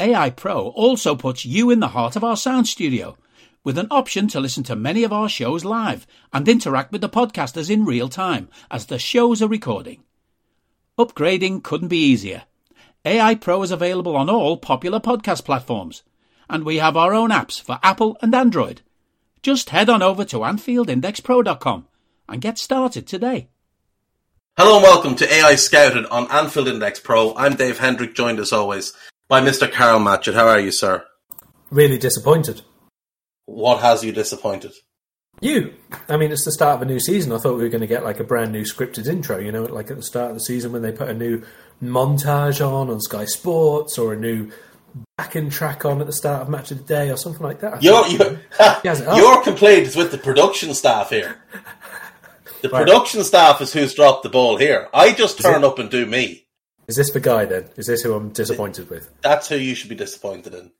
AI Pro also puts you in the heart of our sound studio with an option to listen to many of our shows live and interact with the podcasters in real time as the shows are recording. Upgrading couldn't be easier. AI Pro is available on all popular podcast platforms, and we have our own apps for Apple and Android. Just head on over to AnfieldIndexPro.com and get started today. Hello and welcome to A-Eye Scouted on Anfield Index Pro. I'm Dave Hendrick, joined as always by Mr. Karl Matchett. How are you, sir? Really disappointed. What has you disappointed? You. I mean, it's the start of a new season. I thought we were going to get like a brand new scripted intro, you know, like at the start of the season when they put a new montage on on Sky Sports or a new backing track on at the start of Match of the Day or something like that. Your, your, your complaint is with the production staff here. The right. production staff is who's dropped the ball here. I just turn up and do me. Is this the guy then? Is this who I'm disappointed with? That's who you should be disappointed in.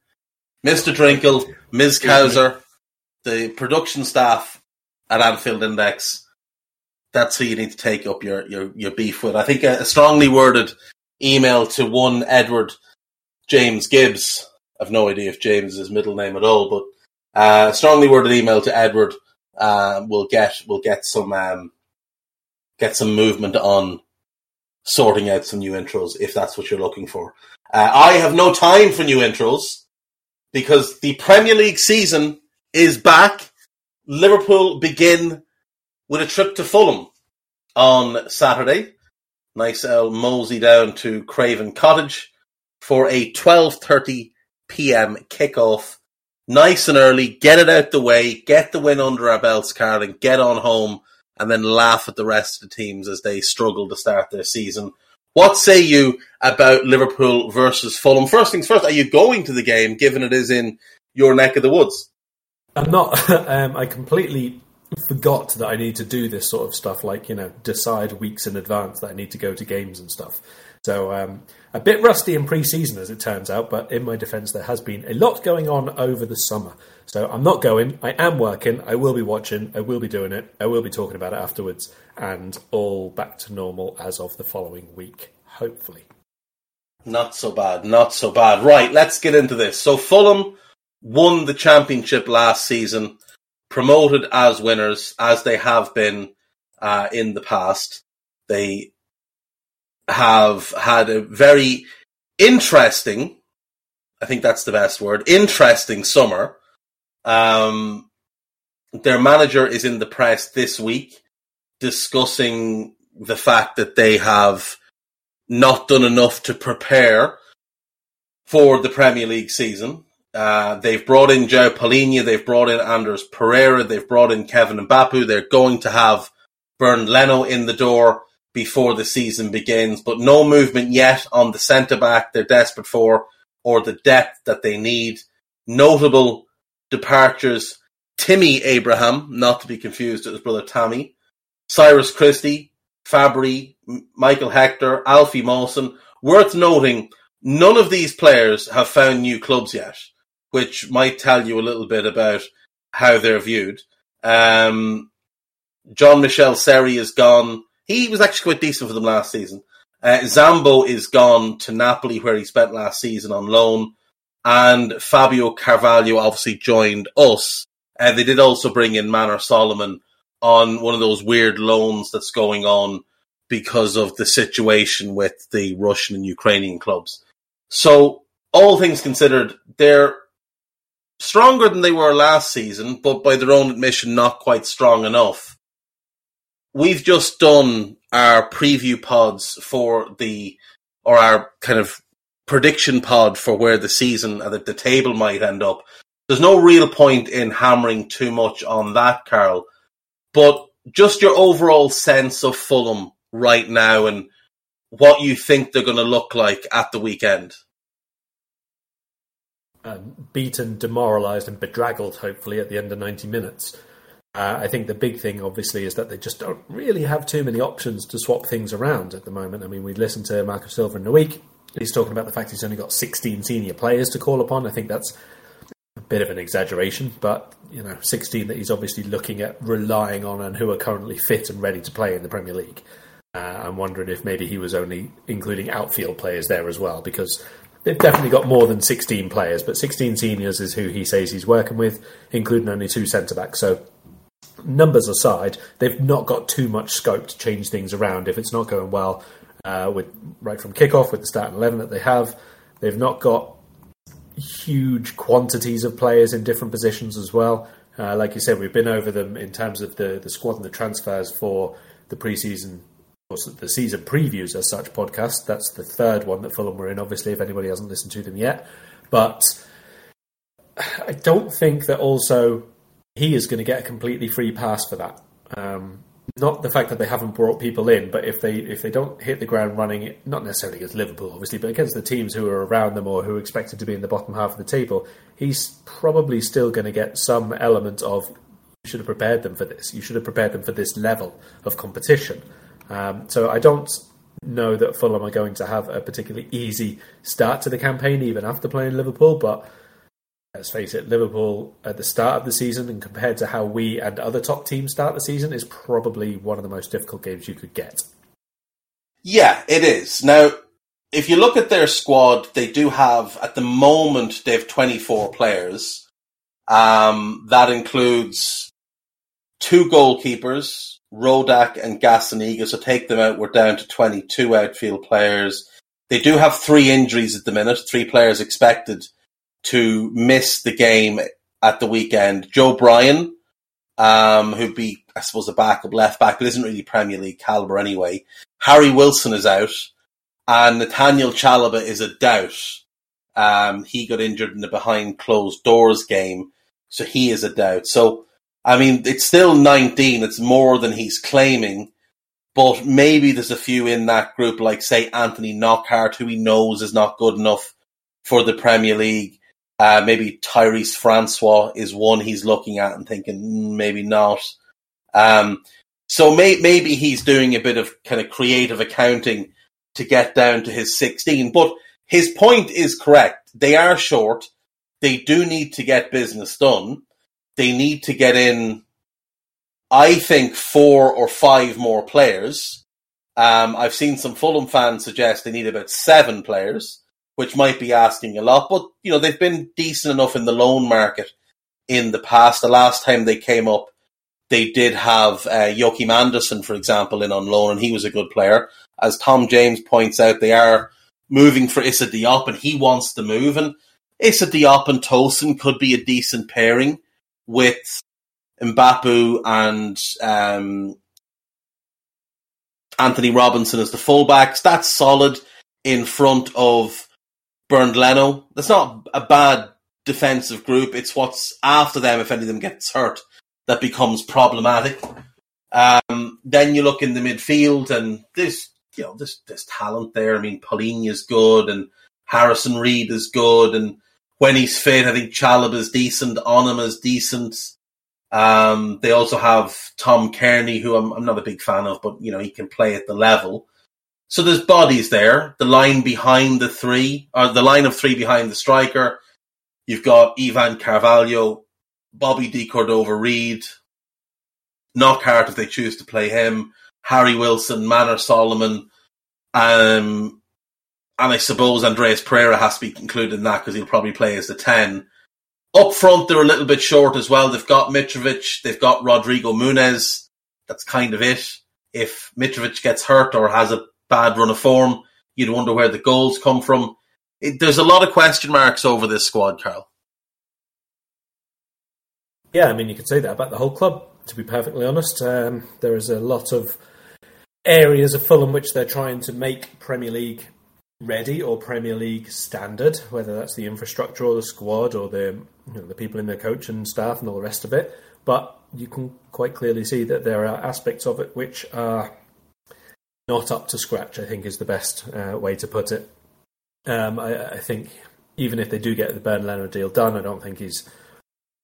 Mr. Drinkle, Ms. Kauser, the production staff at Anfield Index. That's who you need to take up your, your, your beef with. I think a, a strongly worded email to one Edward James Gibbs. I've no idea if James is his middle name at all, but uh, strongly worded email to Edward uh, will get will get some um, get some movement on sorting out some new intros if that's what you're looking for. Uh, I have no time for new intros because the Premier League season is back. Liverpool begin with a trip to Fulham on Saturday. Nice L mosey down to Craven Cottage for a 12:30 p.m. kickoff. Nice and early, get it out the way, get the win under our belts, Karl, and get on home and then laugh at the rest of the teams as they struggle to start their season. What say you about Liverpool versus Fulham? First things first, are you going to the game given it is in your neck of the woods? I'm not. um, I completely forgot that I need to do this sort of stuff, like, you know, decide weeks in advance that I need to go to games and stuff. So um, a bit rusty in pre-season, as it turns out. But in my defence, there has been a lot going on over the summer. So I'm not going. I am working. I will be watching. I will be doing it. I will be talking about it afterwards, and all back to normal as of the following week, hopefully. Not so bad. Not so bad. Right. Let's get into this. So Fulham won the championship last season, promoted as winners as they have been uh, in the past. They have had a very interesting, I think that's the best word, interesting summer. Um, their manager is in the press this week discussing the fact that they have not done enough to prepare for the Premier League season. Uh, they've brought in Joe Palhinha, they've brought in Andreas Pereira, they've brought in Kevin Mbabu. They're going to have Bernd Leno in the door before the season begins, but no movement yet on the centre back they're desperate for or the depth that they need. Notable departures Timmy Abraham, not to be confused with his brother Tammy, Cyrus Christie, Fabri, Michael Hector, Alfie Mawson. Worth noting, none of these players have found new clubs yet, which might tell you a little bit about how they're viewed. Um, Jean-Michel Seri is gone. He was actually quite decent for them last season. Uh, Zambo is gone to Napoli, where he spent last season on loan, and Fabio Carvalho obviously joined us. Uh, they did also bring in Manor Solomon on one of those weird loans that's going on because of the situation with the Russian and Ukrainian clubs. So, all things considered, they're stronger than they were last season, but by their own admission, not quite strong enough we've just done our preview pods for the, or our kind of prediction pod for where the season, uh, the table might end up. There's no real point in hammering too much on that, Karl. But just your overall sense of Fulham right now and what you think they're going to look like at the weekend. um, beaten, demoralised, and bedraggled, hopefully, at the end of 90 minutes. Uh, I think the big thing, obviously, is that they just don't really have too many options to swap things around at the moment. I mean, we listened to Marco Silva in the week. He's talking about the fact he's only got 16 senior players to call upon. I think that's a bit of an exaggeration, but you know, 16 that he's obviously looking at relying on and who are currently fit and ready to play in the Premier League. Uh, I'm wondering if maybe he was only including outfield players there as well, because they've definitely got more than 16 players, but 16 seniors is who he says he's working with, including only two centre backs. So numbers aside, they've not got too much scope to change things around if it's not going well. Uh, with right from kickoff with the starting eleven that they have, they've not got huge quantities of players in different positions as well. Uh, like you said, we've been over them in terms of the, the squad and the transfers for the preseason, the season previews as such podcast. That's the third one that Fulham were in, obviously, if anybody hasn't listened to them yet. But I don't think that also he is going to get a completely free pass for that. Um, not the fact that they haven't brought people in, but if they if they don't hit the ground running, not necessarily against Liverpool, obviously, but against the teams who are around them or who are expected to be in the bottom half of the table, he's probably still going to get some element of you should have prepared them for this. You should have prepared them for this level of competition. Um, so I don't know that Fulham are going to have a particularly easy start to the campaign, even after playing Liverpool, but let's face it, Liverpool at the start of the season and compared to how we and other top teams start the season is probably one of the most difficult games you could get. Yeah, it is. Now, if you look at their squad, they do have, at the moment, they have 24 players. Um, that includes two goalkeepers, Rodak and Gazzaniga. So take them out, we're down to 22 outfield players. They do have three injuries at the minute, three players expected to miss the game at the weekend. Joe Bryan, um, who'd be, I suppose, a backup left back, but isn't really Premier League caliber anyway. Harry Wilson is out, and Nathaniel Chalobah is a doubt. Um, he got injured in the behind closed doors game, so he is a doubt. So, I mean, it's still 19. It's more than he's claiming, but maybe there's a few in that group, like say Anthony Knockaert, who he knows is not good enough for the Premier League. Uh, maybe Tyrese Francois is one he's looking at and thinking mm, maybe not. Um, so may, maybe he's doing a bit of kind of creative accounting to get down to his 16. But his point is correct. They are short. They do need to get business done. They need to get in, I think, four or five more players. Um, I've seen some Fulham fans suggest they need about seven players which might be asking a lot. But you know they've been decent enough in the loan market in the past. The last time they came up, they did have uh, Joachim Andersen, for example, in on loan, and he was a good player. As Tom James points out, they are moving for Issa Diop, and he wants to move. And Issa Diop and Tosin could be a decent pairing with Mbabu and um, Antonee Robinson as the fullbacks. That's solid in front of Bernd Leno. That's not a bad defensive group. It's what's after them, if any of them gets hurt, that becomes problematic. Um, then you look in the midfield, and there's you know there's there's talent there. I mean, Palhinha is good, and Harrison Reed is good, and when he's fit, I think Chalobah is decent. Onomah is decent. Um, they also have Tom Cairney, who I'm, I'm not a big fan of, but you know he can play at the level. So there's bodies there. The line behind the three, or the line of three behind the striker. You've got Ivan Cavaleiro, Bobby De Cordova Reid, Knockaert if they choose to play him, Harry Wilson, Manor Solomon, um, and I suppose Andreas Pereira has to be included in that because he'll probably play as the 10. Up front, they're a little bit short as well. They've got Mitrovic, they've got Rodrigo Muniz. That's kind of it. If Mitrovic gets hurt or has a bad run of form. You'd wonder where the goals come from. It, there's a lot of question marks over this squad, Karl. Yeah, I mean, you could say that about the whole club, to be perfectly honest. Um, there is a lot of areas of Fulham which they're trying to make Premier League ready or Premier League standard, whether that's the infrastructure or the squad or the you know, the people in the coach and staff and all the rest of it. But you can quite clearly see that there are aspects of it which are not up to scratch. I think is the best uh, way to put it. Um, I, I, think even if they do get the Bernd Leno deal done, I don't think he's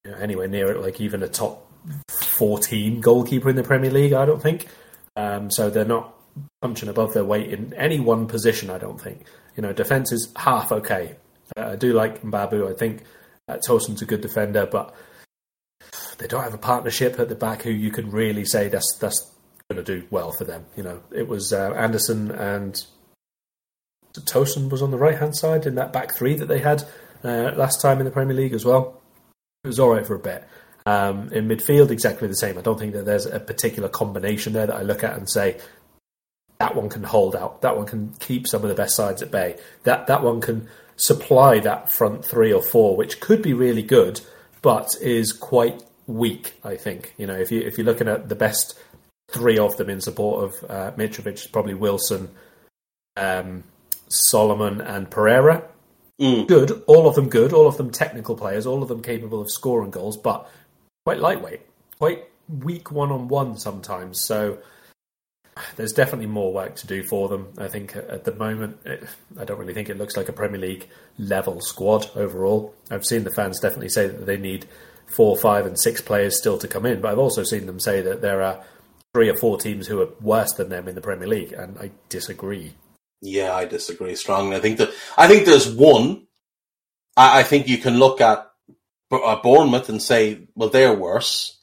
you know, anywhere near it. Like even a top fourteen goalkeeper in the Premier League, I don't think. Um, so they're not punching above their weight in any one position. I don't think. You know, defense is half okay. Uh, I do like Mbabu. I think uh, a good defender, but they don't have a partnership at the back who you can really say that's that's going to do well for them. You know, it was uh, Andersen and Tosin was on the right hand side in that back three that they had uh, last time in the Premier League as well. It was all right for a bit. Um, in midfield, exactly the same. I don't think that there's a particular combination there that I look at and say that one can hold out. That one can keep some of the best sides at bay. That that one can supply that front three or four, which could be really good, but is quite weak. I think you know if you if you're looking at the best three of them in support of uh, Mitrovic, probably Wilson, um, Solomon, and Pereira. Mm. Good, all of them good, all of them technical players, all of them capable of scoring goals, but quite lightweight, quite weak one on one sometimes. So there's definitely more work to do for them. I think at the moment, it, I don't really think it looks like a Premier League level squad overall. I've seen the fans definitely say that they need four, five, and six players still to come in, but I've also seen them say that there are three or four teams who are worse than them in the Premier League, and I disagree. Yeah, I disagree strongly. I think that I think there's one. I, I think you can look at uh, Bournemouth and say, well, they're worse.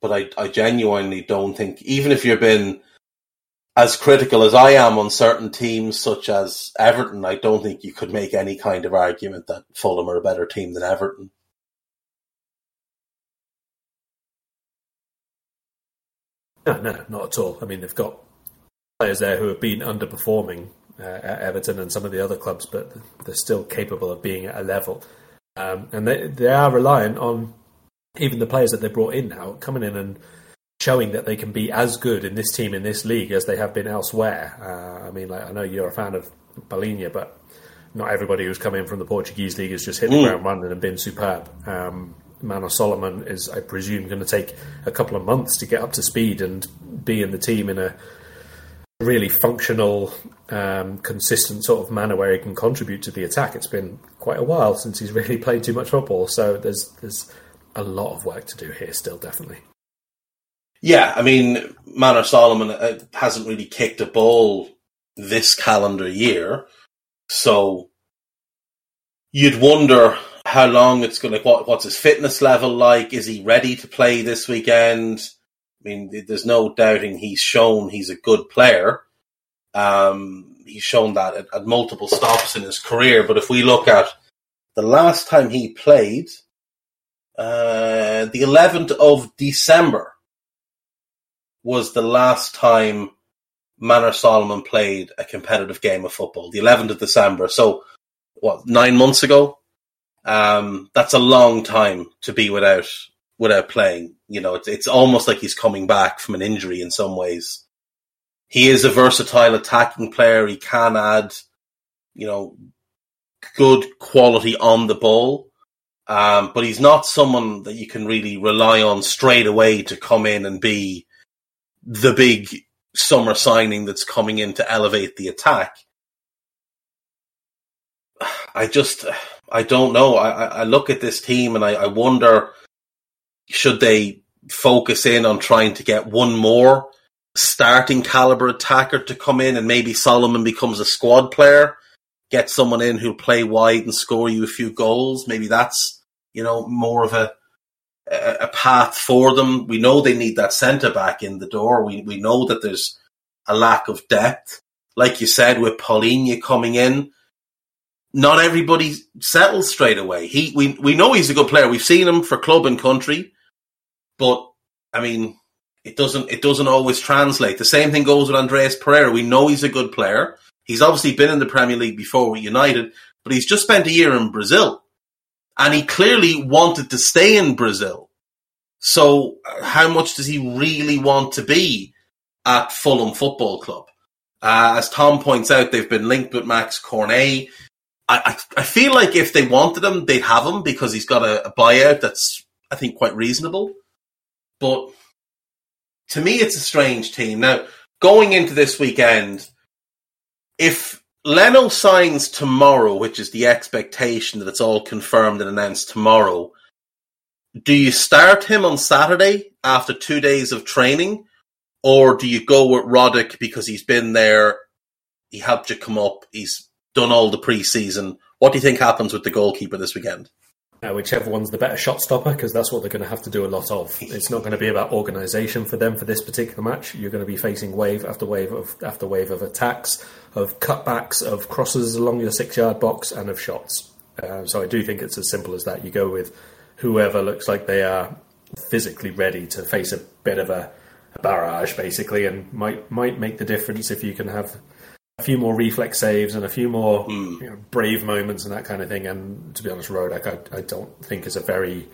But I, I genuinely don't think, even if you've been as critical as I am on certain teams such as Everton, I don't think you could make any kind of argument that Fulham are a better team than Everton. No, no, not at all. I mean, they've got players there who have been underperforming uh, at Everton and some of the other clubs, but they're still capable of being at a level. Um, and they they are reliant on even the players that they brought in now coming in and showing that they can be as good in this team in this league as they have been elsewhere. Uh, I mean, like, I know you're a fan of Palhinha, but not everybody who's come in from the Portuguese league has just hit the Mm. ground running and been superb. Um, Manor Solomon is, I presume, going to take a couple of months to get up to speed and be in the team in a really functional, um, consistent sort of manner where he can contribute to the attack. It's been quite a while since he's really played too much football, so there's there's a lot of work to do here still, definitely. Yeah, I mean, Manor Solomon uh, hasn't really kicked a ball this calendar year, so you'd wonder how long it's going to. What, what's his fitness level like? Is he ready to play this weekend? I mean, there's no doubting he's shown he's a good player. Um, he's shown that at, at multiple stops in his career. But if we look at the last time he played, uh, the 11th of December was the last time Manor Solomon played a competitive game of football. The 11th of December. So, what, nine months ago? Um, that's a long time to be without without playing. You know, it's it's almost like he's coming back from an injury in some ways. He is a versatile attacking player. He can add, you know, good quality on the ball. Um, but he's not someone that you can really rely on straight away to come in and be the big summer signing that's coming in to elevate the attack. I just, I don't know. I, I look at this team and I, I wonder should they focus in on trying to get one more starting caliber attacker to come in and maybe Solomon becomes a squad player, get someone in who'll play wide and score you a few goals. Maybe that's, you know, more of a, a, a path for them. We know they need that centre back in the door. We, we know that there's a lack of depth. Like you said, with Palhinha coming in, not everybody settles straight away. He, we, we know he's a good player. We've seen him for club and country, but I mean, it doesn't, it doesn't always translate. The same thing goes with Andreas Pereira. We know he's a good player. He's obviously been in the Premier League before with United, but he's just spent a year in Brazil and he clearly wanted to stay in Brazil. So how much does he really want to be at Fulham Football Club? Uh, as Tom points out, they've been linked with Max Cornet. I, I, feel like if they wanted him, they'd have him because he's got a, a buyout that's, I think, quite reasonable. But to me, it's a strange team. Now, going into this weekend, if Leno signs tomorrow, which is the expectation that it's all confirmed and announced tomorrow. Do you start him on Saturday after two days of training, or do you go with Rodak because he's been there, he helped you come up, he's done all the preseason? What do you think happens with the goalkeeper this weekend? Uh, whichever one's the better shot stopper, because that's what they're going to have to do a lot of. It's not going to be about organisation for them for this particular match. You're going to be facing wave after wave of after wave of attacks, of cutbacks, of crosses along your six-yard box, and of shots. Uh, so I do think it's as simple as that. You go with whoever looks like they are physically ready to face a bit of a, a barrage, basically, and might might make the difference if you can have a few more reflex saves and a few more mm. you know, brave moments and that kind of thing. And to be honest, Rodak, I, I don't think is a very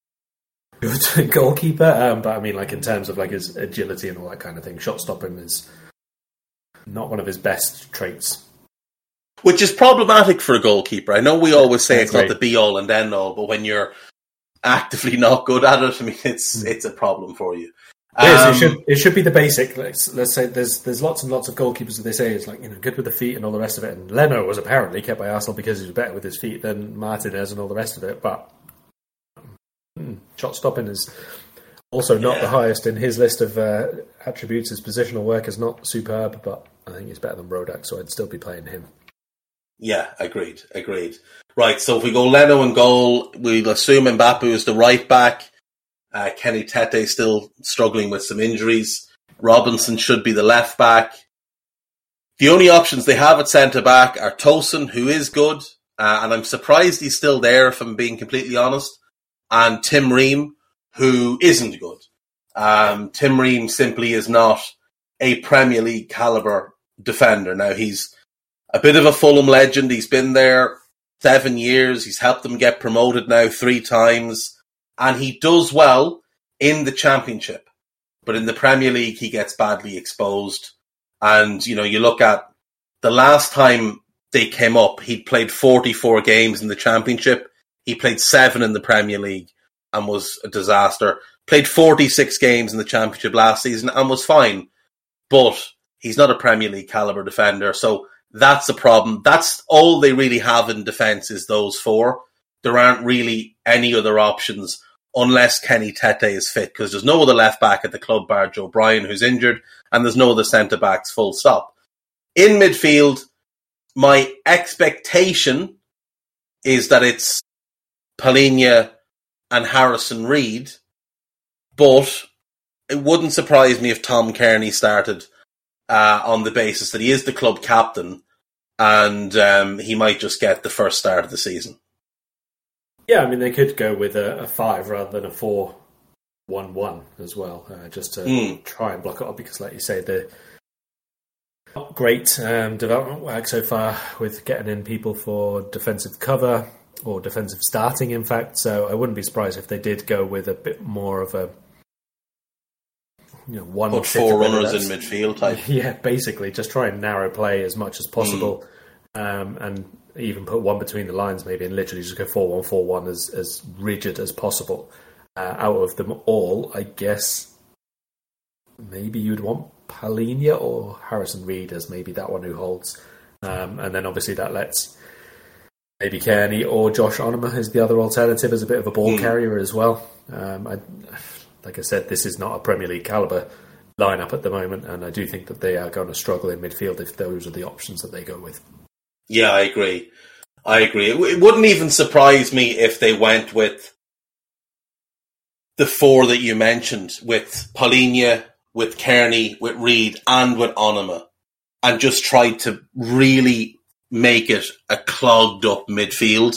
good goalkeeper. Um, but I mean, like in terms of like his agility and all that kind of thing, shot stopping is not one of his best traits. Which is problematic for a goalkeeper. I know we always say That's it's great. not the be all and end all, but when you're actively not good at it, I mean, it's mm. it's a problem for you. It, is, um, it should it should be the basic. Let's, let's say there's there's lots and lots of goalkeepers that they say is like you know good with the feet and all the rest of it. And Leno was apparently kept by Arsenal because he was better with his feet than Martinez and all the rest of it. But hmm, shot stopping is also not yeah. the highest in his list of uh, attributes. His positional work is not superb, but I think he's better than Rodak, so I'd still be playing him. Yeah, agreed, agreed. Right, so if we go Leno and goal, we'll assume Mbabu is the right back. Uh, Kenny Tete still struggling with some injuries. Robinson should be the left back. The only options they have at centre back are Tosin, who is good, uh, and I'm surprised he's still there, if I'm being completely honest, and Tim Ream, who isn't good. Um, Tim Ream simply is not a Premier League caliber defender. Now he's a bit of a Fulham legend. He's been there seven years. He's helped them get promoted now three times and he does well in the championship. But in the Premier League, he gets badly exposed. And, you know, you look at the last time they came up, he'd played 44 games in the championship. He played seven in the Premier League and was a disaster. Played 46 games in the championship last season and was fine. But he's not a Premier League caliber defender. So that's a problem. That's all they really have in defence is those four. There aren't really any other options unless Kenny Tete is fit, because there's no other left back at the club bar Joe Bryan who's injured, and there's no other centre backs full stop. In midfield, my expectation is that it's Palhinha and Harrison Reed, but it wouldn't surprise me if Tom Cairney started uh, on the basis that he is the club captain and um, he might just get the first start of the season. Yeah, I mean they could go with a, a five rather than a four one one as well, uh, just to mm. try and block it up because, like you say, the great um, development work so far with getting in people for defensive cover or defensive starting, in fact. So I wouldn't be surprised if they did go with a bit more of a you know, one put four runners in midfield type. Yeah, basically, just try and narrow play as much as possible, mm. um, and even put one between the lines maybe and literally just go 4 1 4 1 as, as rigid as possible. Uh, out of them all, I guess maybe you'd want Palhinha or Harrison Reed as maybe that one who holds. Um, and then obviously that lets maybe Cairney or Josh Onomah as the other alternative as a bit of a ball mm. carrier as well. Um, I, like I said, this is not a Premier League caliber lineup at the moment, and I do think that they are going to struggle in midfield if those are the options that they go with. Yeah, I agree. I agree. It, wouldn't even surprise me if they went with the four that you mentioned, with Palhinha, with Cairney, with Reed, and with Onomah, and just tried to really make it a clogged up midfield,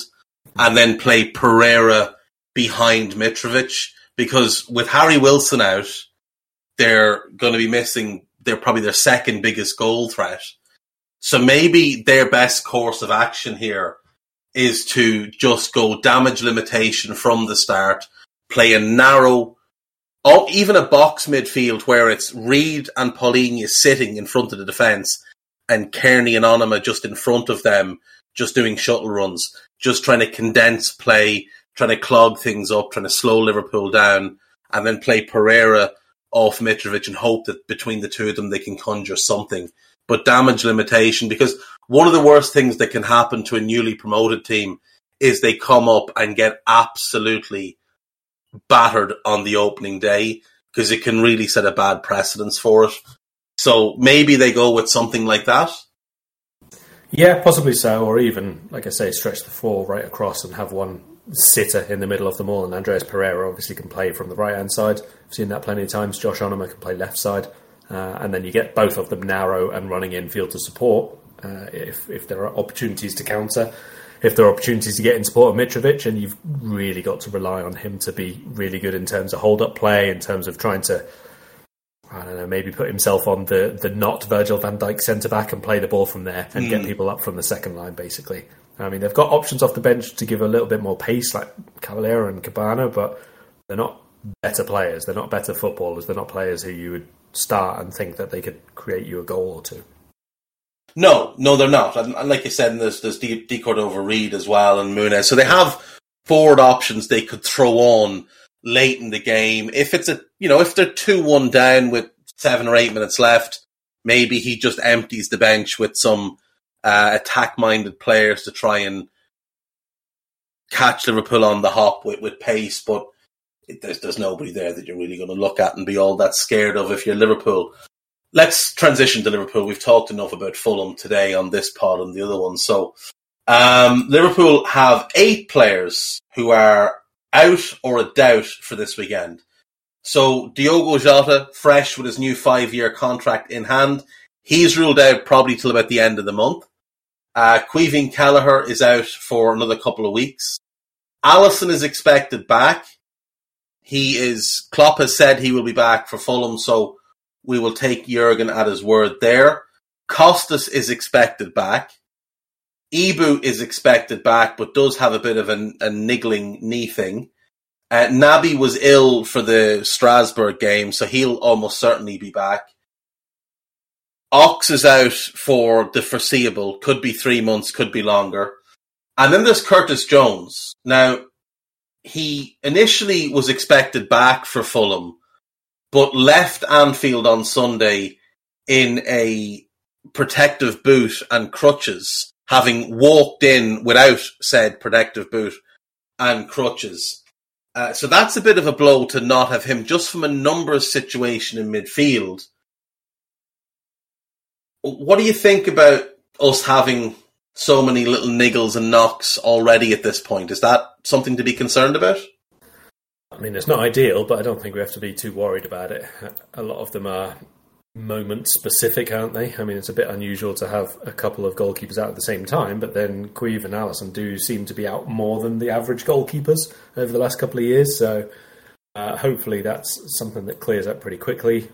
and then play Pereira behind Mitrovic, because with Harry Wilson out, they're going to be missing. They're probably their second biggest goal threat so maybe their best course of action here is to just go damage limitation from the start, play a narrow, or even a box midfield where it's Reed and Palhinha sitting in front of the defence and Cairney and Onomah just in front of them, just doing shuttle runs, just trying to condense play, trying to clog things up, trying to slow Liverpool down, and then play Pereira off Mitrovic and hope that between the two of them they can conjure something but damage limitation because one of the worst things that can happen to a newly promoted team is they come up and get absolutely battered on the opening day because it can really set a bad precedence for it. So maybe they go with something like that. Yeah, possibly so, or even, like I say, stretch the four right across and have one sitter in the middle of them all. And Andreas Pereira obviously can play from the right hand side. I've seen that plenty of times. Josh Onomah can play left side. Uh, and then you get both of them narrow and running in field to support uh, if, if there are opportunities to counter. If there are opportunities to get in support of Mitrovic, and you've really got to rely on him to be really good in terms of hold up play, in terms of trying to I don't know, maybe put himself on the, the not Virgil van Dijk centre back and play the ball from there and mm. get people up from the second line, basically. I mean, they've got options off the bench to give a little bit more pace, like Cavaleiro and Kebano, but they're not better players. They're not better footballers. They're not players who you would start and think that they could create you a goal or two. No, no, they're not. And, and like you said, there's there's D, D Cordova-Reid as well and Muniz. So they have forward options they could throw on late in the game. If it's a, you know, if they're 2-1 down with seven or eight minutes left, maybe he just empties the bench with some uh, attack-minded players to try and catch Liverpool on the hop with, with pace. But it, there's, there's nobody there that you're really going to look at and be all that scared of if you're Liverpool. Let's transition to Liverpool. We've talked enough about Fulham today on this pod and the other one. So, um, Liverpool have eight players who are out or a doubt for this weekend. So Diogo Jota, fresh with his new five-year contract in hand, he's ruled out probably till about the end of the month. Uh, Caoimhín Kelleher is out for another couple of weeks. Alisson is expected back. He is, Klopp has said he will be back for Fulham, so we will take Jurgen at his word there. Costas is expected back. Ibou is expected back, but does have a bit of a, a niggling knee thing. Uh, Naby was ill for the Strasbourg game, so he'll almost certainly be back. Ox is out for the foreseeable, could be three months, could be longer. And then there's Curtis Jones. Now, he initially was expected back for Fulham, but left Anfield on Sunday in a protective boot and crutches having walked in without said protective boot and crutches. Uh, so that's a bit of a blow to not have him just from a numbers situation in midfield. What do you think about us having so many little niggles and knocks already at this point? Is that something to be concerned about? I mean, it's not ideal, but I don't think we have to be too worried about it. A lot of them are moment specific, aren't they? I mean, it's a bit unusual to have a couple of goalkeepers out at the same time, but then Queeve and Alisson do seem to be out more than the average goalkeepers over the last couple of years. So uh, hopefully that's something that clears up pretty quickly.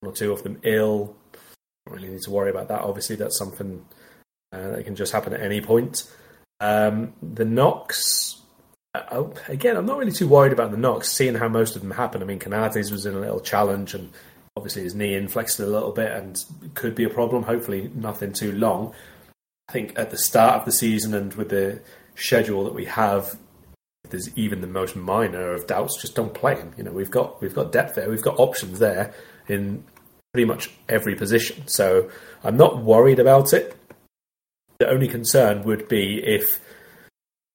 One or two of them ill. Don't really need to worry about that. Obviously, that's something uh, that can just happen at any point. Um, the knocks. Oh, again, I'm not really too worried about the knocks, seeing how most of them happen. I mean, Konaté's was in a little challenge and obviously his knee inflexed a little bit and could be a problem. Hopefully, nothing too long. I think at the start of the season and with the schedule that we have, there's even the most minor of doubts. Just don't play him. You know, we've got we've got depth there, we've got options there in pretty much every position. So I'm not worried about it. The only concern would be if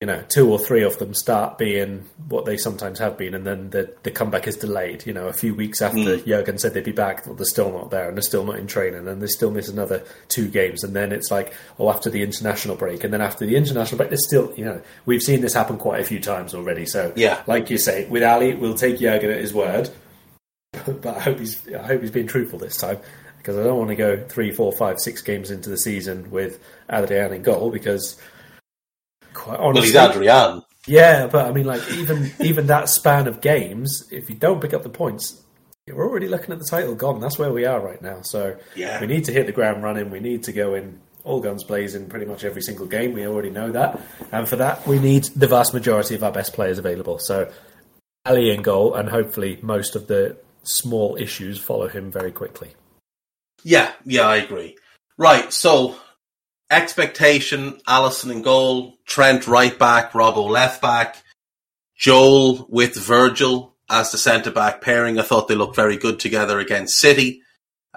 you know, two or three of them start being what they sometimes have been, and then the, the comeback is delayed. You know, a few weeks after mm. Jurgen said they'd be back, well, they're still not there, and they're still not in training, and they still miss another two games, and then it's like, oh, after the international break, and then after the international break, there's still, you know, we've seen this happen quite a few times already. So, yeah, like you say, with Ali, we'll take Jurgen at his word, but I hope he's, I hope he's being truthful this time. Because I don't want to go three, four, five, six games into the season with Adrian in goal because quite honestly. Well, he's Adrian. Yeah, but I mean, like even even that span of games, if you don't pick up the points, we're already looking at the title gone. That's where we are right now. So yeah. we need to hit the ground running. We need to go in all guns blazing pretty much every single game. We already know that, and for that we need the vast majority of our best players available. So Ali in goal, and hopefully most of the small issues follow him very quickly. Yeah, yeah, I agree. Right, so expectation, Alisson in goal, Trent right back, Robbo left back, Joel with Virgil as the centre back pairing. I thought they looked very good together against City.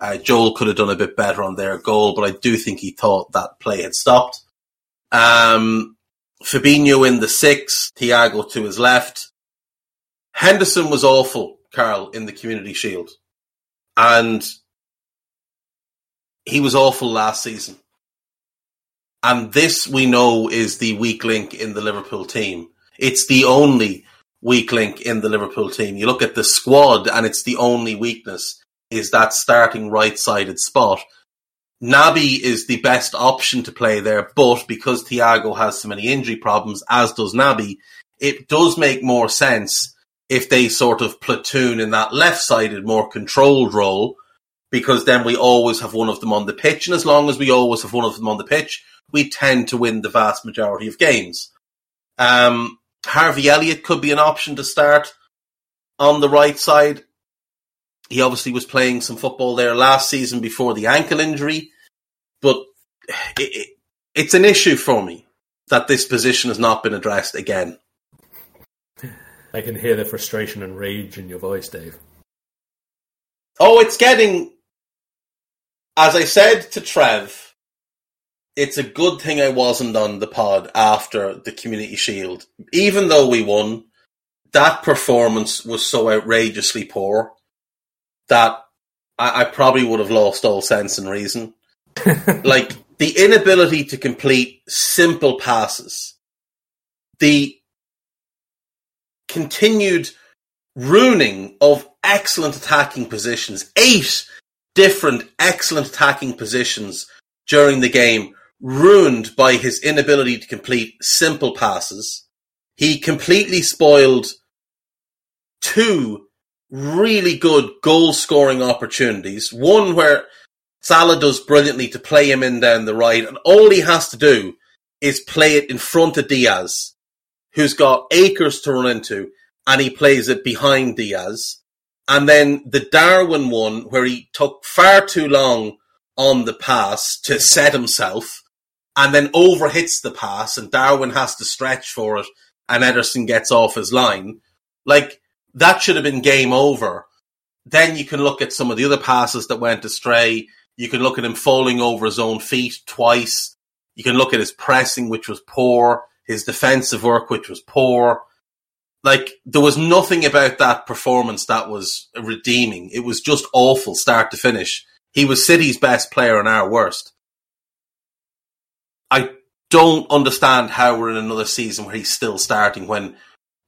Uh, Joel could have done a bit better on their goal, but I do think he thought that play had stopped. Um, Fabinho in the six, Thiago to his left. Henderson was awful, Karl, in the Community Shield. And he was awful last season. And this we know is the weak link in the Liverpool team. It's the only weak link in the Liverpool team. You look at the squad and it's the only weakness is that starting right sided spot. Naby is the best option to play there, but because Thiago has so many injury problems, as does Naby, it does make more sense if they sort of platoon in that left sided, more controlled role, because then we always have one of them on the pitch. And as long as we always have one of them on the pitch, we tend to win the vast majority of games. Um, Harvey Elliott could be an option to start on the right side. He obviously was playing some football there last season before the ankle injury, but it, it, it's an issue for me that this position has not been addressed again. I can hear the frustration and rage in your voice, Dave. Oh, it's getting. As I said to Trev, it's a good thing I wasn't on the pod after the Community Shield. Even though we won, that performance was so outrageously poor that I, I probably would have lost all sense and reason. like the inability to complete simple passes, the continued ruining of excellent attacking positions, eight different excellent attacking positions during the game, ruined by his inability to complete simple passes. He completely spoiled two really good goal scoring opportunities. One where Salah does brilliantly to play him in down the right, and all he has to do is play it in front of Diaz who's got acres to run into, and he plays it behind Diaz. And then the Darwin one, where he took far too long on the pass to set himself, and then overhits the pass, and Darwin has to stretch for it, and Ederson gets off his line. Like, that should have been game over. Then you can look at some of the other passes that went astray. You can look at him falling over his own feet twice. You can look at his pressing, which was poor his defensive work, which was poor. Like there was nothing about that performance that was redeeming. It was just awful, start to finish. He was City's best player and our worst. I don't understand how we're in another season where he's still starting when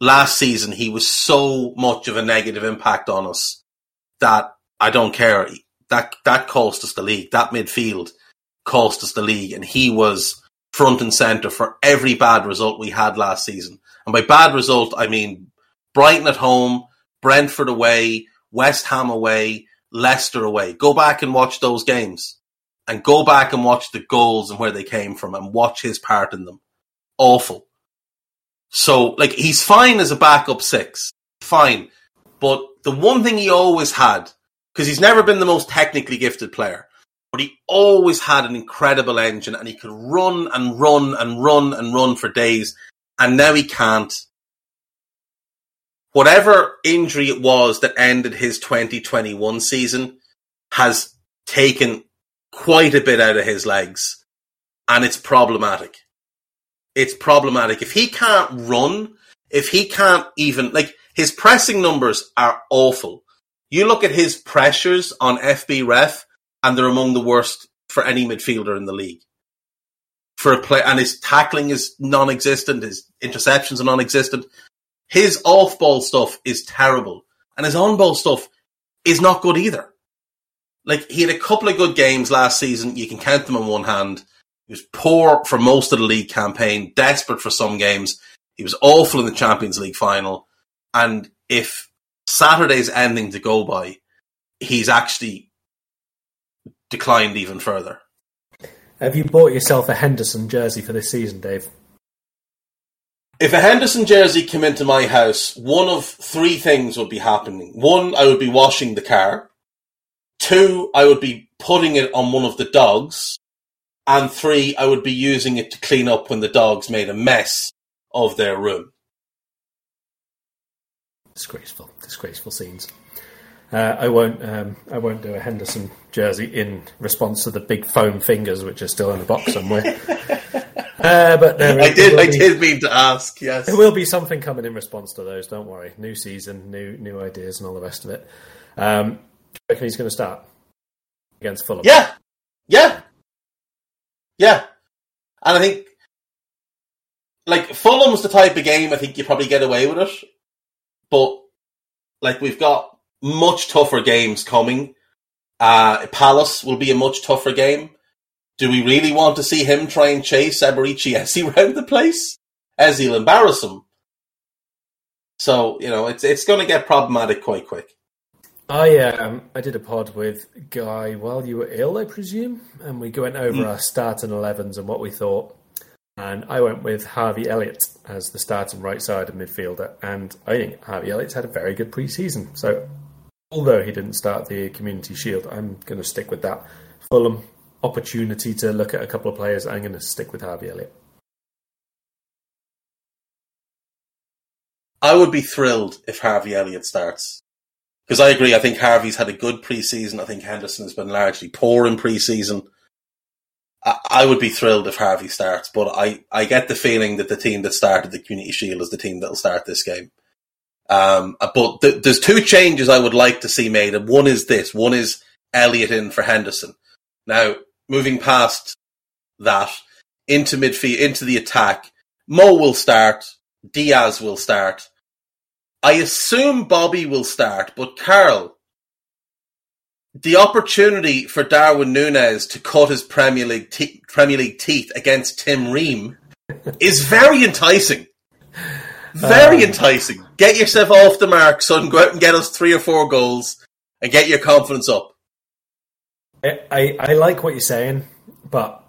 last season he was so much of a negative impact on us that I don't care. That that cost us the league. That midfield cost us the league, and he was front and centre for every bad result we had last season. And by bad result, I mean Brighton at home, Brentford away, West Ham away, Leicester away. Go back and watch those games. And go back and watch the goals and where they came from and watch his part in them. Awful. So, like, he's fine as a backup six. Fine. But the one thing he always had, because he's never been the most technically gifted player, but he always had an incredible engine and he could run and run and run and run for days. And now he can't. Whatever injury it was that ended his 2021 season has taken quite a bit out of his legs. And it's problematic. It's problematic. If he can't run, if he can't even, like, his pressing numbers are awful. You look at his pressures on FB ref, and they're among the worst for any midfielder in the league. For a play, and his tackling is non-existent. His interceptions are non-existent. His off-ball stuff is terrible, and his on-ball stuff is not good either. Like he had a couple of good games last season. You can count them on one hand. He was poor for most of the league campaign, desperate for some games. He was awful in the Champions League final. And if Saturday's ending to go by, he's actually declined even further. Have you bought yourself a Henderson jersey for this season, Dave? If a Henderson jersey came into my house, one of three things would be happening. One, I would be washing the car. Two, I would be putting it on one of the dogs. And three, I would be using it to clean up when the dogs made a mess of their room. Disgraceful, disgraceful scenes. Uh, I won't. Um, I won't do a Henderson jersey in response to the big foam fingers, which are still in the box somewhere. uh, but I did. I be, did mean to ask. Yes, there will be something coming in response to those. Don't worry. New season, new new ideas, and all the rest of it. Um, I reckon he's going to start against Fulham. Yeah, yeah, yeah. And I think, like Fulham's the type of game I think you probably get away with it, but like we've got much tougher games coming. Uh, Palace will be a much tougher game. Do we really want to see him try and chase Eberechi Eze around the place? Eze will embarrass him. So, you know, it's it's going to get problematic quite quick. I um, I did a pod with Guy while you were ill, I presume, and we went over mm. our starting 11s and what we thought. And I went with Harvey Elliott as the starting right side of midfielder, and I think Harvey Elliott's had a very good pre-season. So although he didn't start the Community Shield, I'm going to stick with that. Fulham opportunity to look at a couple of players. I'm going to stick with Harvey Elliott. I would be thrilled if Harvey Elliott starts. Because I agree, I think Harvey's had a good preseason. I think Henderson has been largely poor in preseason. I, I would be thrilled if Harvey starts, but I, I get the feeling that the team that started the Community Shield is the team that will start this game. Um, uh, but th- there's two changes I would like to see made, and one is this: one is Elliott in for Henderson. Now, moving past that into midfield, into the attack, Mo will start, Diaz will start. I assume Bobby will start, but Karl, the opportunity for Darwin Nunez to cut his Premier League te- Premier League teeth against Tim Ream is very enticing. Very um, enticing. Get yourself off the mark, son. Go out and get us three or four goals and get your confidence up. I, I, I like what you're saying, but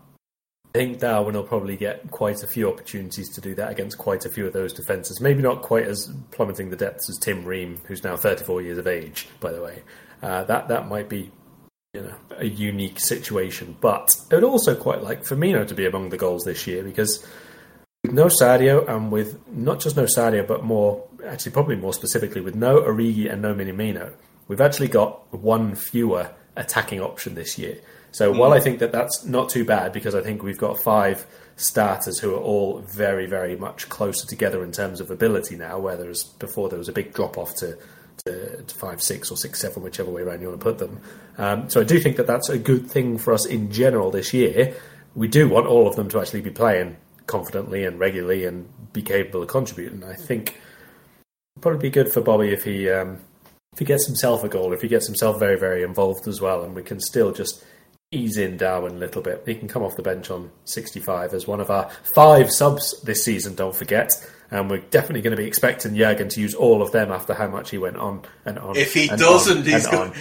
I think Darwin will probably get quite a few opportunities to do that against quite a few of those defences. Maybe not quite as plummeting the depths as Tim Ream, who's now 34 years of age, by the way. Uh, that that might be you know a unique situation, but I would also quite like Firmino to be among the goals this year because with no Sadio and with not just no Sadio, but more actually probably more specifically with no Origi and no Minamino, we've actually got one fewer attacking option this year. So mm. while I think that that's not too bad because I think we've got five starters who are all very very much closer together in terms of ability now, whereas before there was a big drop off to. To, to five, six, or six, seven, whichever way around you want to put them. Um, so I do think that that's a good thing for us in general this year. We do want all of them to actually be playing confidently and regularly and be capable of contributing. I think it'd probably be good for Bobby if he um, if he gets himself a goal, if he gets himself very very involved as well, and we can still just ease in Darwin a little bit. He can come off the bench on 65 as one of our five subs this season. Don't forget. And we're definitely going to be expecting Jurgen to use all of them after how much he went on and on. If he doesn't, he's going.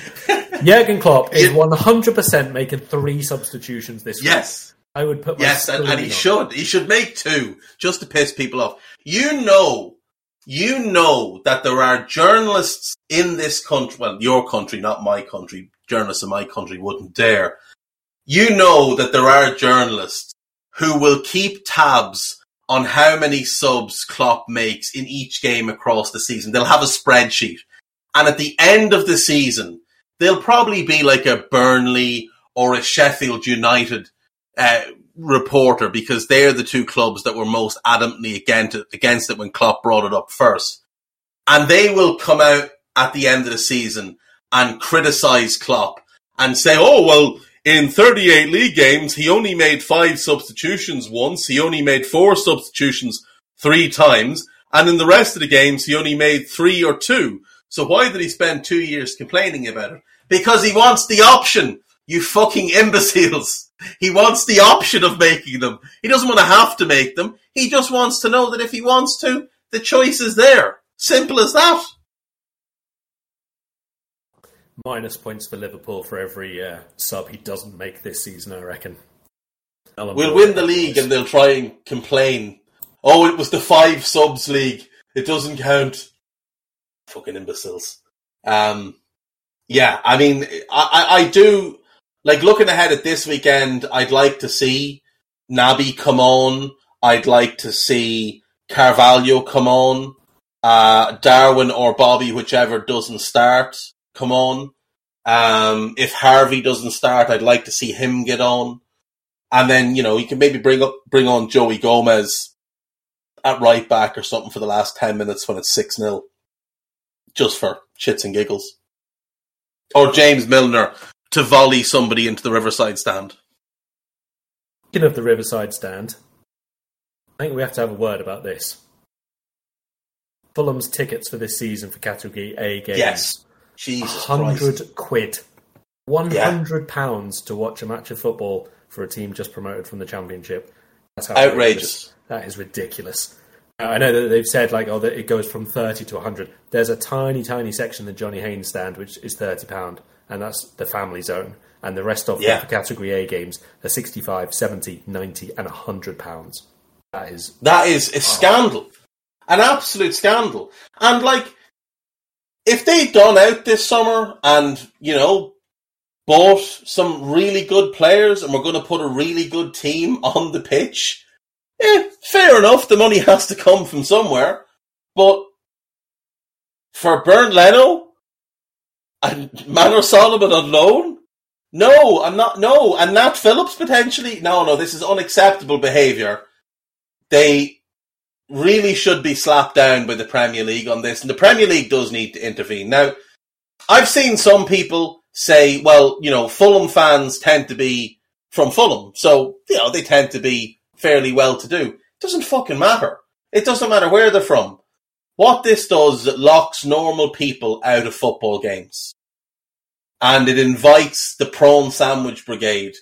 Jurgen Klopp is 100% making three substitutions this yes. week. Yes. I would put yes, and, and he should. He should make two just to piss people off. You know, you know that there are journalists in this country. Well, your country, not my country. Journalists in my country wouldn't dare. You know that there are journalists who will keep tabs on how many subs Klopp makes in each game across the season. They'll have a spreadsheet, and at the end of the season, they'll probably be like a Burnley or a Sheffield United uh, reporter because they're the two clubs that were most adamantly against it, against it when Klopp brought it up first. And they will come out at the end of the season and criticize Klopp and say, oh, well, in 38 league games, he only made five substitutions once. He only made four substitutions three times. And in the rest of the games, he only made three or two. So why did he spend two years complaining about it? Because he wants the option, you fucking imbeciles. He wants the option of making them. He doesn't want to have to make them. He just wants to know that if he wants to, the choice is there. Simple as that. Minus points for Liverpool for every uh, sub he doesn't make this season, I reckon. We'll win the league and they'll try and complain. Oh, it was the five subs league. It doesn't count. Fucking imbeciles. Um, yeah, I mean, I, I, I do like looking ahead at this weekend, I'd like to see Naby come on. I'd like to see Carvalho come on. Uh, Darwin or Bobby, whichever doesn't start. Come on. Um, if Harvey doesn't start, I'd like to see him get on. And then, you know, you can maybe bring up, bring on Joey Gomez at right back or something for the last 10 minutes when it's 6 0. Just for shits and giggles. Or James Milner to volley somebody into the Riverside stand. Speaking of the Riverside stand, I think we have to have a word about this. Fulham's tickets for this season for Category A games. Yes. Jesus hundred quid, one hundred pounds to watch a match of football for a team just promoted from the Championship. That's how Outrageous. That is ridiculous. Uh, I know that they've said like, oh, that it goes from thirty to hundred. There's a tiny, tiny section in the Johnny Haynes stand which is thirty pound, and that's the family zone. And the rest of Yeah. the Category A games are 65, 70, 90 and 100 pounds. That is That is a oh. scandal. An absolute scandal. And like, if they'd gone out this summer and, you know, bought some really good players and we're going to put a really good team on the pitch, eh, fair enough. The money has to come from somewhere. But for Bernd Leno and Manor Solomon on loan, no, I'm not. No, and Nat Phillips potentially. No, no, this is unacceptable behaviour. They really should be slapped down by the Premier League on this, and the Premier League does need to intervene. Now, I've seen some people say, well, you know, Fulham fans tend to be from Fulham, so you know they tend to be fairly well to do. It Doesn't fucking matter. It doesn't matter where they're from. What this does is it locks normal people out of football games. And it invites the prawn sandwich brigade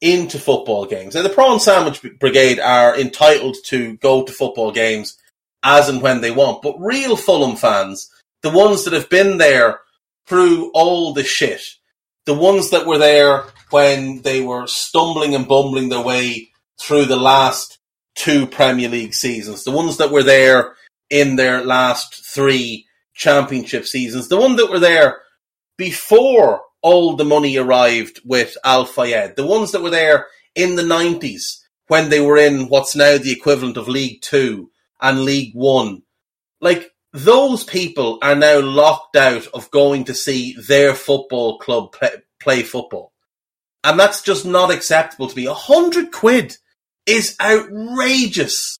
into football games. And the prawn sandwich brigade are entitled to go to football games as and when they want. But real Fulham fans, the ones that have been there through all the shit, the ones that were there when they were stumbling and bumbling their way through the last two Premier League seasons, the ones that were there in their last three championship seasons, the ones that were there before all the money arrived with Al Fayed, the ones that were there in the 90s when they were in what's now the equivalent of League Two and League One. Like, those people are now locked out of going to see their football club play, play football. And that's just not acceptable to me. A hundred quid is outrageous.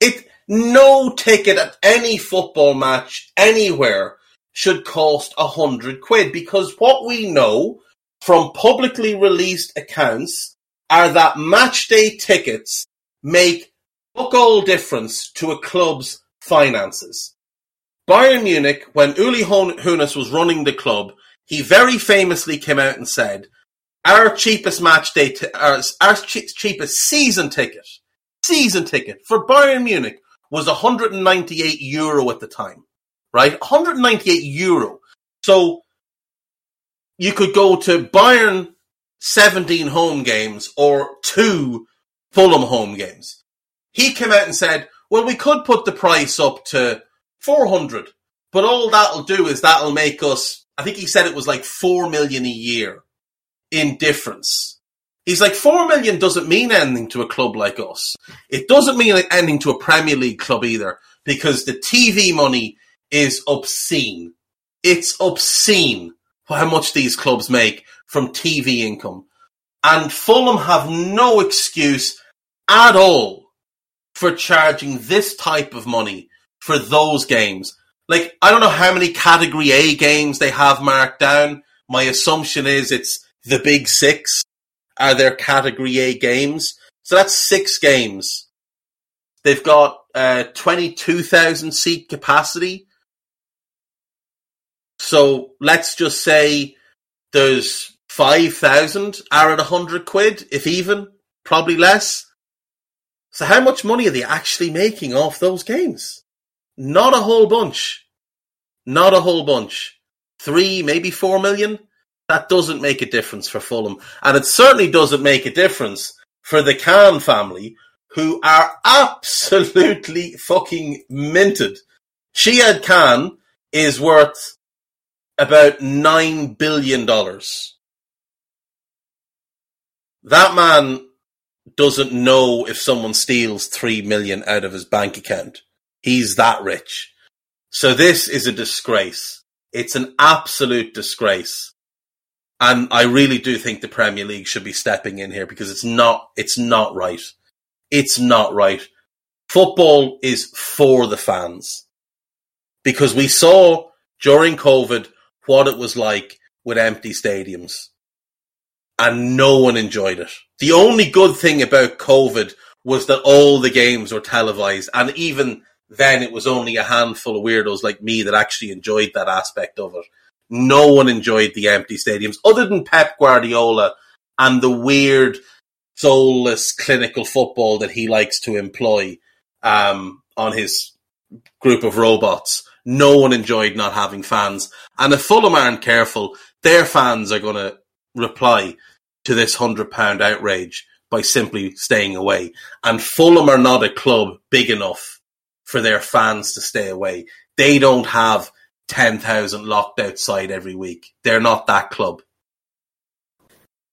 It, no ticket at any football match anywhere should cost a hundred quid because what we know from publicly released accounts are that match day tickets make fuck all difference to a club's finances. Bayern Munich, when Uli Hoeneß was running the club, he very famously came out and said, our cheapest match day, t- our, our che- cheapest season ticket, season ticket for Bayern Munich was 198 euro at the time, right? 198 euro. So you could go to Bayern 17 home games or two Fulham home games. He came out and said, well, we could put the price up to 400, but all that'll do is that'll make us, I think he said it was like 4 million a year in difference. He's like, 4 million doesn't mean anything to a club like us. It doesn't mean anything to a Premier League club either, because the TV money is obscene. It's obscene how much these clubs make from TV income. And Fulham have no excuse at all for charging this type of money for those games. Like, I don't know how many Category A games they have marked down. My assumption is it's the big six are their Category A games. So that's six games. They've got uh, 22,000 seat capacity. So let's just say there's 5,000 are at 100 quid, if even, probably less. So how much money are they actually making off those games? Not a whole bunch. Not a whole bunch. Three, maybe four million. That doesn't make a difference for Fulham. And it certainly doesn't make a difference for the Khan family, who are absolutely fucking minted. Shahid Khan is worth about nine billion dollars. That man doesn't know if someone steals three million out of his bank account. He's that rich. So this is a disgrace. It's an absolute disgrace. And I really do think the Premier League should be stepping in here because it's not, it's not right. It's not right. Football is for the fans because we saw during COVID what it was like with empty stadiums and no one enjoyed it. The only good thing about COVID was that all the games were televised and even then it was only a handful of weirdos like me that actually enjoyed that aspect of it. No one enjoyed the empty stadiums other than Pep Guardiola and the weird, soulless clinical football that he likes to employ um, on his group of robots. No one enjoyed not having fans. And if Fulham aren't careful, their fans are going to reply to this £100 outrage by simply staying away. And Fulham are not a club big enough for their fans to stay away. They don't have 10,000 locked outside every week. They're not that club.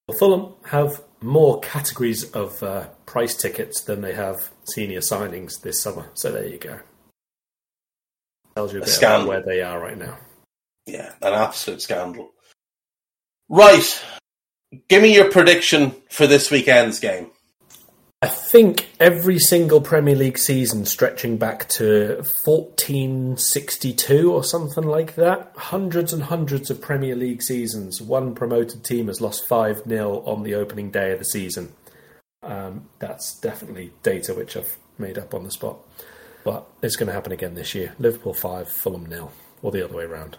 Well, Fulham have more categories of uh, price tickets than they have senior signings this summer. So there you go. Tells you a, a bit scandal. about where they are right now. Yeah, an absolute scandal. Right. Give me your prediction for this weekend's game. I think every single Premier League season stretching back to 1462 or something like that, hundreds and hundreds of Premier League seasons, one promoted team has lost 5 0 on the opening day of the season. Um, that's definitely data which I've made up on the spot. But it's going to happen again this year. Liverpool 5, Fulham nil, or the other way around.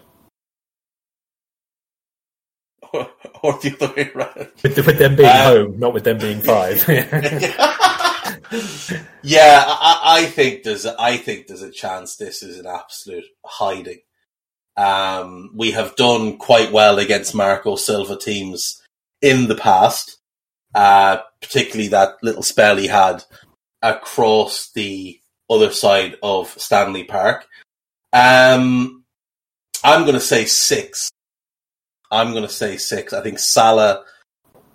or, or the other way around. With, with them being um, home, not with them being five. yeah, I, I, think there's a, I think there's a chance this is an absolute hiding. Um, we have done quite well against Marco Silva teams in the past, uh, particularly that little spell he had across the other side of Stanley Park. Um, I'm going to say six. I'm going to say six. I think Salah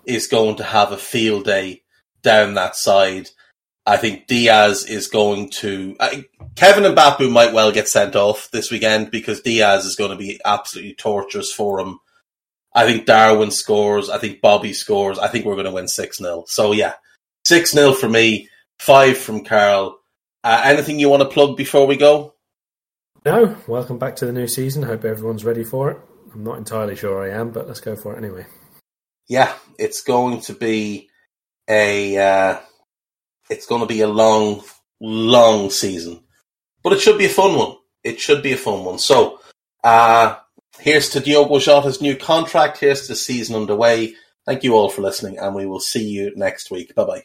is going to have a field day down that side. I think Diaz is going to. I, Kevin Mbabu might well get sent off this weekend because Diaz is going to be absolutely torturous for him. I think Darwin scores. I think Bobby scores. I think we're going to win 6 0. So, yeah, 6 0 for me, 5 from Karl. Uh, anything you want to plug before we go? No. Welcome back to the new season. Hope everyone's ready for it. I'm not entirely sure I am, but let's go for it anyway. Yeah, it's going to be a uh, it's going to be a long, long season, but it should be a fun one. It should be a fun one. So, uh, here's to Diogo Jota's new contract. Here's the season underway. Thank you all for listening, and we will see you next week. Bye bye.